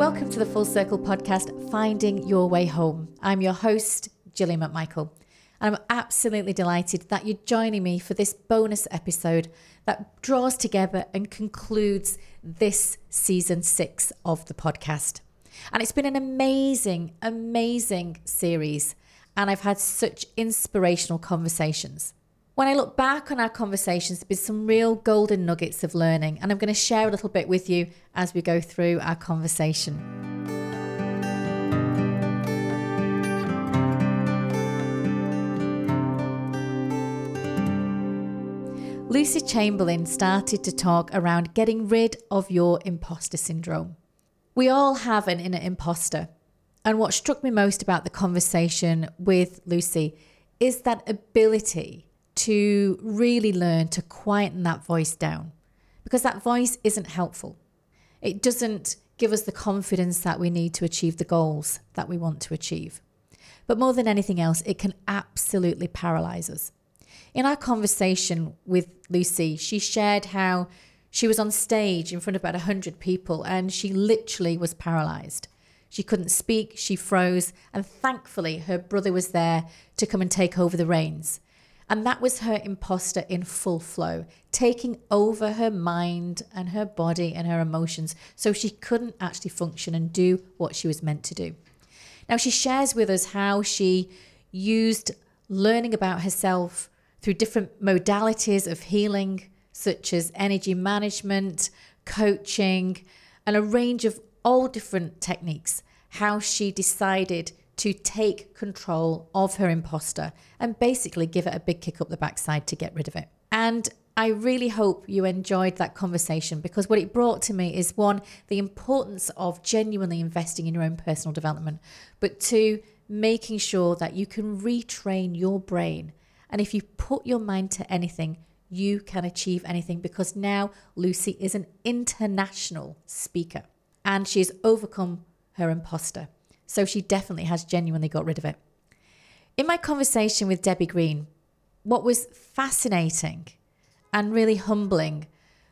Welcome to the Full Circle podcast, Finding Your Way Home. I'm your host, Gillian McMichael, and I'm absolutely delighted that you're joining me for this bonus episode that draws together and concludes this season six of the podcast. And it's been an amazing, amazing series, and I've had such inspirational conversations. When I look back on our conversations, there's been some real golden nuggets of learning, and I'm going to share a little bit with you as we go through our conversation. Lucy Chamberlain started to talk around getting rid of your imposter syndrome. We all have an inner imposter. And what struck me most about the conversation with Lucy is that ability to really learn to quieten that voice down because that voice isn't helpful. It doesn't give us the confidence that we need to achieve the goals that we want to achieve. But more than anything else, it can absolutely paralyze us. In our conversation with Lucy, she shared how she was on stage in front of about 100 people and she literally was paralyzed. She couldn't speak, she froze, and thankfully her brother was there to come and take over the reins. And that was her imposter in full flow, taking over her mind and her body and her emotions so she couldn't actually function and do what she was meant to do. Now, she shares with us how she used learning about herself through different modalities of healing, such as energy management, coaching, and a range of all different techniques, how she decided to take control of her imposter and basically give it a big kick up the backside to get rid of it. And I really hope you enjoyed that conversation because what it brought to me is one, the importance of genuinely investing in your own personal development, but two, making sure that you can retrain your brain. And if you put your mind to anything, you can achieve anything because now Lucy is an international speaker and she's overcome her imposter. So she definitely has genuinely got rid of it. In my conversation with Debbie Green, what was fascinating and really humbling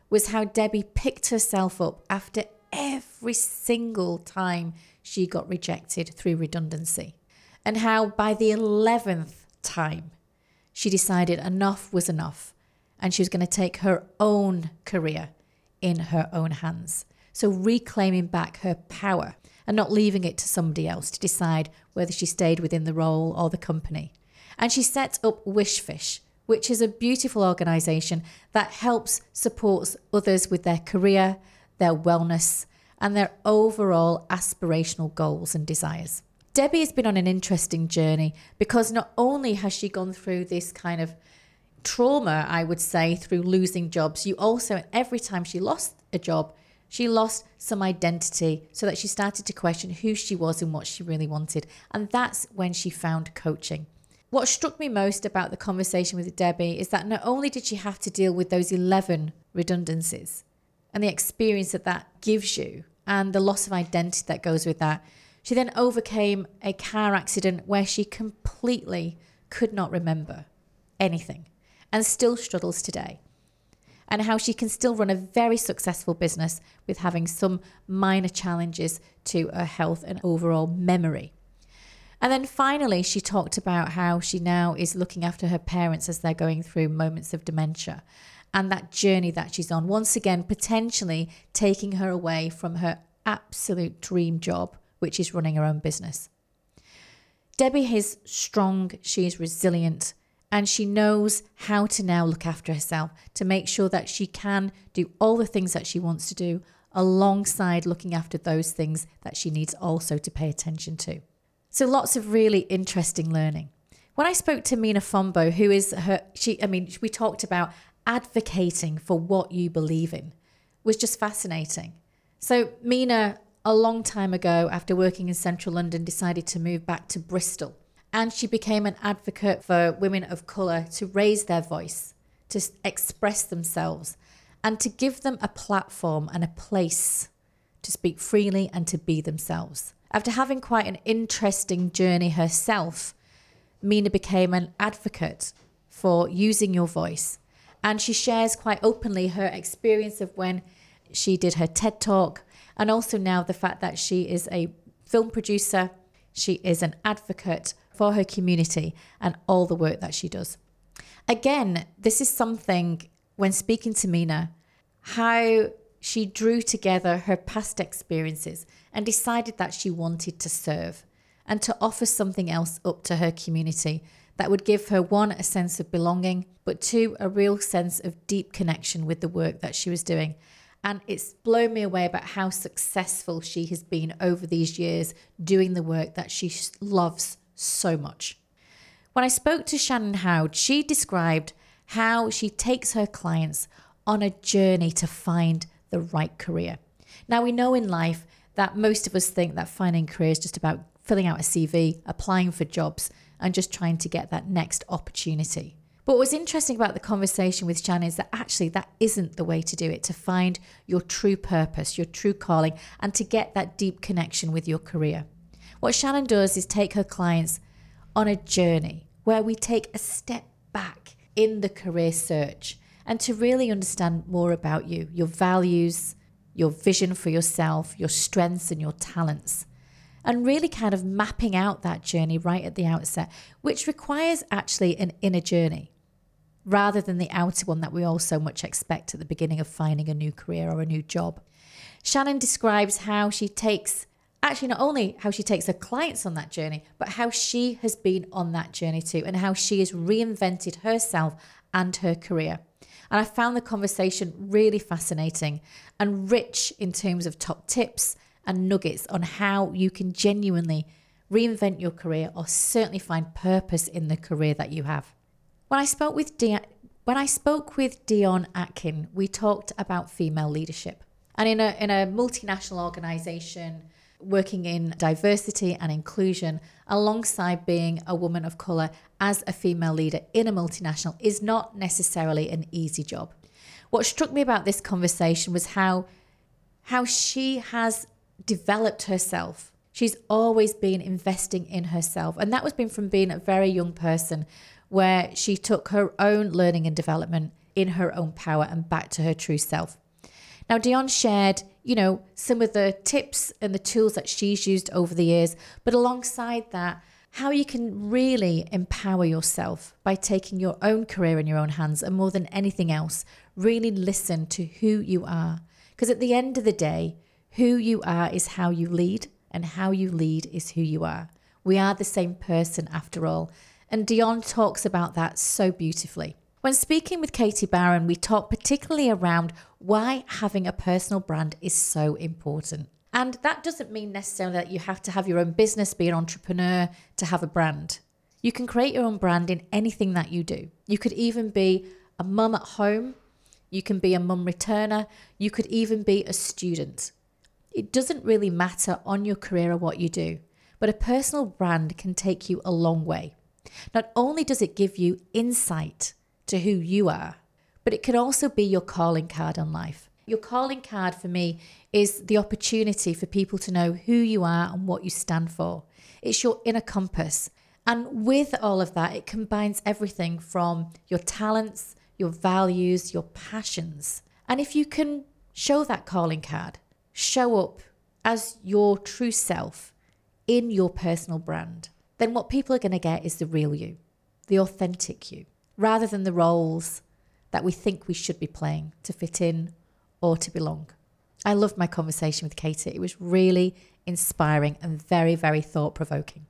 was how Debbie picked herself up after every single time she got rejected through redundancy, and how by the 11th time she decided enough was enough and she was going to take her own career in her own hands. So reclaiming back her power and not leaving it to somebody else to decide whether she stayed within the role or the company. And she set up Wishfish, which is a beautiful organisation that helps supports others with their career, their wellness, and their overall aspirational goals and desires. Debbie has been on an interesting journey because not only has she gone through this kind of trauma, I would say, through losing jobs, you also, every time she lost a job, she lost some identity so that she started to question who she was and what she really wanted. And that's when she found coaching. What struck me most about the conversation with Debbie is that not only did she have to deal with those 11 redundancies and the experience that that gives you and the loss of identity that goes with that, she then overcame a car accident where she completely could not remember anything and still struggles today and how she can still run a very successful business with having some minor challenges to her health and overall memory. And then finally, she talked about how she now is looking after her parents as they're going through moments of dementia and that journey that she's on. Once again, potentially taking her away from her absolute dream job, which is running her own business. Debbie is strong, she is resilient, and she knows how to now look after herself to make sure that she can do all the things that she wants to do alongside looking after those things that she needs also to pay attention to. So lots of really interesting learning. When I spoke to Mena Fombo, who is her, she, I mean, we talked about advocating for what you believe in, was just fascinating. So Mena, a long time ago, after working in central London, decided to move back to Bristol and she became an advocate for women of colour to raise their voice, to express themselves, and to give them a platform and a place to speak freely and to be themselves. After having quite an interesting journey herself, Mena became an advocate for using your voice. And she shares quite openly her experience of when she did her TED talk And also now the fact that she is a film producer, she is an advocate for her community and all the work that she does. Again, this is something when speaking to Mena, how she drew together her past experiences and decided that she wanted to serve and to offer something else up to her community that would give her one, a sense of belonging, but two, a real sense of deep connection with the work that she was doing. And it's blown me away about how successful she has been over these years doing the work that she loves so much. When I spoke to Shannon Howd, she described how she takes her clients on a journey to find the right career. Now, we know in life that most of us think that finding a career is just about filling out a CV, applying for jobs, and just trying to get that next opportunity. But what was interesting about the conversation with Shannon is that actually that isn't the way to do it, to find your true purpose, your true calling, and to get that deep connection with your career. What Shannon does is take her clients on a journey where we take a step back in the career search and to really understand more about you, your values, your vision for yourself, your strengths, and your talents and really kind of mapping out that journey right at the outset, which requires actually an inner journey rather than the outer one that we all so much expect at the beginning of finding a new career or a new job. Shannon describes how she takes, actually, not only how she takes her clients on that journey, but how she has been on that journey too, and how she has reinvented herself and her career. And I found the conversation really fascinating and rich in terms of top tips and nuggets on how you can genuinely reinvent your career or certainly find purpose in the career that you have. When I spoke with De- when I spoke with Dionne Atkin, we talked about female leadership. And in a in a multinational organization working in diversity and inclusion alongside being a woman of color as a female leader in a multinational is not necessarily an easy job. What struck me about this conversation was how how she has developed herself. She's always been investing in herself. And that was been from being a very young person where she took her own learning and development in her own power and back to her true self. Now, Dionne shared, you know, some of the tips and the tools that she's used over the years, but alongside that, how you can really empower yourself by taking your own career in your own hands and more than anything else, really listen to who you are. Because at the end of the day, who you are is how you lead, and how you lead is who you are. We are the same person after all. And Dionne talks about that so beautifully. When speaking with Katie Barron, we talk particularly around why having a personal brand is so important. And that doesn't mean necessarily that you have to have your own business, be an entrepreneur to have a brand. You can create your own brand in anything that you do. You could even be a mum at home, you can be a mum returner, you could even be a student. It doesn't really matter on your career or what you do, but a personal brand can take you a long way. Not only does it give you insight to who you are, but it can also be your calling card on life. Your calling card for me is the opportunity for people to know who you are and what you stand for. It's your inner compass. And with all of that, it combines everything from your talents, your values, your passions. And if you can show that calling card, show up as your true self in your personal brand, then what people are going to get is the real you, the authentic you, rather than the roles that we think we should be playing to fit in or to belong. I loved my conversation with Katie. It was really inspiring and very, very thought provoking.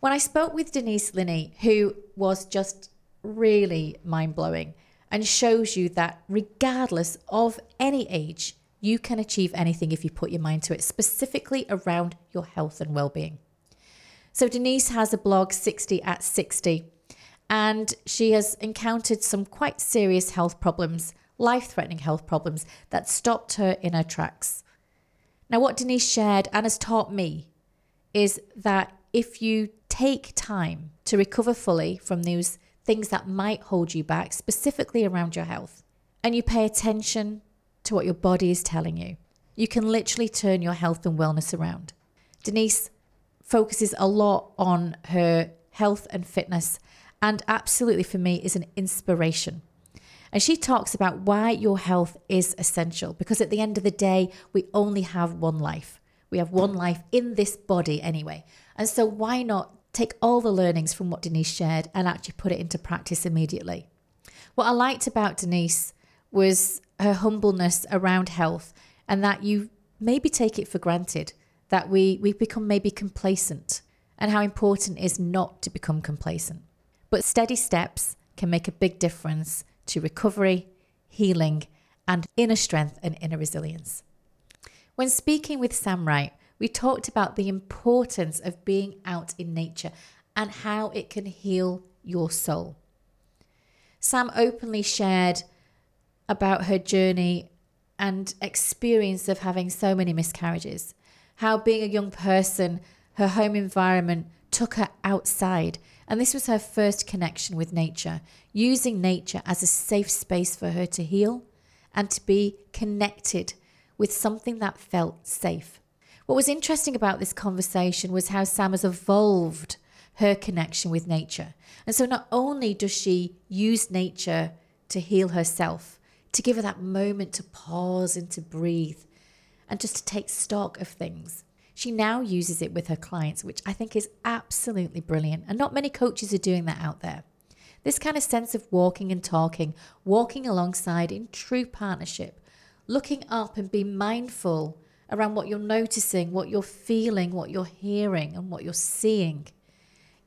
When I spoke with Denise Linney, who was just really mind blowing and shows you that regardless of any age, you can achieve anything if you put your mind to it, specifically around your health and well being. So, Denise has a blog, 60 at 60, and she has encountered some quite serious health problems, life threatening health problems that stopped her in her tracks. Now, what Denise shared and has taught me is that if you take time to recover fully from those things that might hold you back, specifically around your health, and you pay attention to what your body is telling you. You can literally turn your health and wellness around. Denise focuses a lot on her health and fitness, and absolutely for me is an inspiration. And she talks about why your health is essential because at the end of the day, we only have one life. We have one life in this body anyway. And so, why not take all the learnings from what Denise shared and actually put it into practice immediately? What I liked about Denise was her humbleness around health and that you maybe take it for granted, that we, we become maybe complacent, and how important it is not to become complacent. But steady steps can make a big difference to recovery, healing, and inner strength and inner resilience. When speaking with Sam Wright, we talked about the importance of being out in nature and how it can heal your soul. Sam openly shared about her journey and experience of having so many miscarriages, how being a young person, her home environment took her outside and this was her first connection with nature, using nature as a safe space for her to heal and to be connected with something that felt safe. What was interesting about this conversation was how Sam has evolved her connection with nature. And so not only does she use nature to heal herself, to give her that moment to pause and to breathe and just to take stock of things, she now uses it with her clients, which I think is absolutely brilliant. And not many coaches are doing that out there. This kind of sense of walking and talking, walking alongside in true partnership, looking up and being mindful around what you're noticing, what you're feeling, what you're hearing, and what you're seeing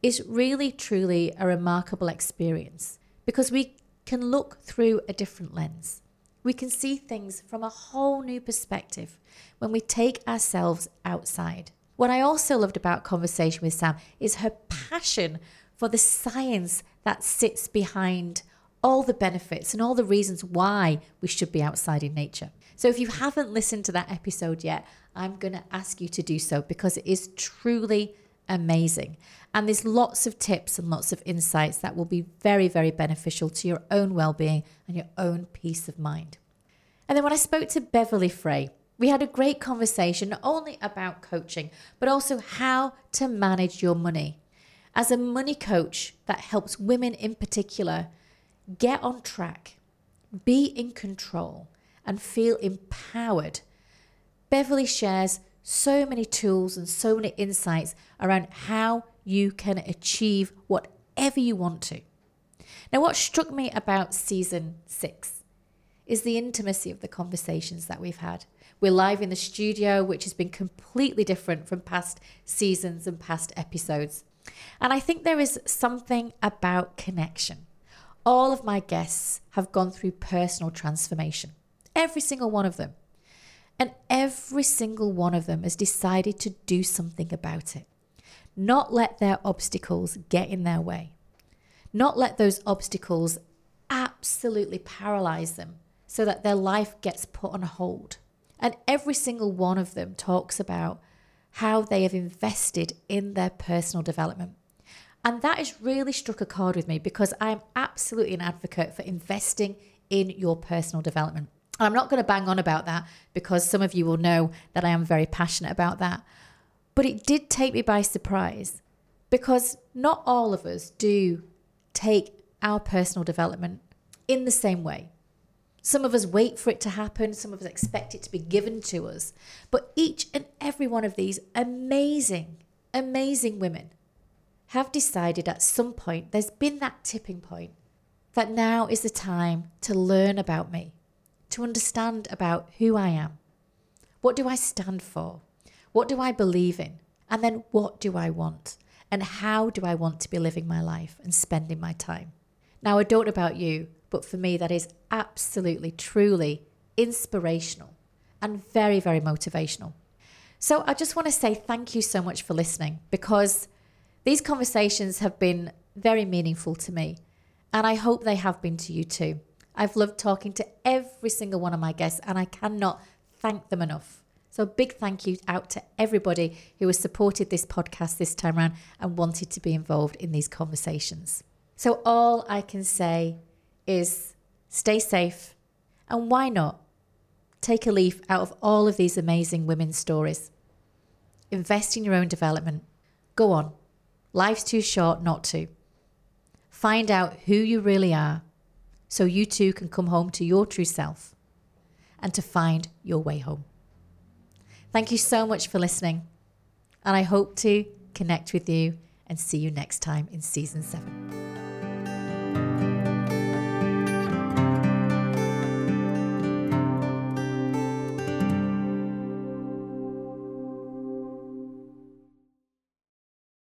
is really, truly a remarkable experience because we can look through a different lens. We can see things from a whole new perspective when we take ourselves outside. What I also loved about conversation with Sam is her passion for the science that sits behind all the benefits and all the reasons why we should be outside in nature. So if you haven't listened to that episode yet, I'm going to ask you to do so because it is truly amazing. And there's lots of tips and lots of insights that will be very, very beneficial to your own well being and your own peace of mind. And then when I spoke to Beverley Frey, we had a great conversation not only about coaching, but also how to manage your money. As a money coach that helps women in particular get on track, be in control, and feel empowered, Beverley shares so many tools and so many insights around how you can achieve whatever you want to. Now, what struck me about season six is the intimacy of the conversations that we've had. We're live in the studio, which has been completely different from past seasons and past episodes. And I think there is something about connection. All of my guests have gone through personal transformation, every single one of them. And every single one of them has decided to do something about it. Not let their obstacles get in their way. Not let those obstacles absolutely paralyze them so that their life gets put on hold. And every single one of them talks about how they have invested in their personal development. And that has really struck a chord with me because I'm absolutely an advocate for investing in your personal development. I'm not going to bang on about that because some of you will know that I am very passionate about that. But it did take me by surprise because not all of us do take our personal development in the same way. Some of us wait for it to happen, some of us expect it to be given to us. But each and every one of these amazing, amazing women have decided at some point, there's been that tipping point, that now is the time to learn about me to understand about who I am. What do I stand for? What do I believe in? And then what do I want? And how do I want to be living my life and spending my time? Now, I don't know about you, but for me, that is absolutely, truly inspirational and very, very motivational. So I just want to say thank you so much for listening because these conversations have been very meaningful to me. And I hope they have been to you too. I've loved talking to every single one of my guests, and I cannot thank them enough. So, a big thank you out to everybody who has supported this podcast this time around and wanted to be involved in these conversations. So, all I can say is stay safe, and why not take a leaf out of all of these amazing women's stories? Invest in your own development. Go on. Life's too short not to. Find out who you really are so you too can come home to your true self and to find your way home. Thank you so much for listening, and I hope to connect with you and see you next time in season seven.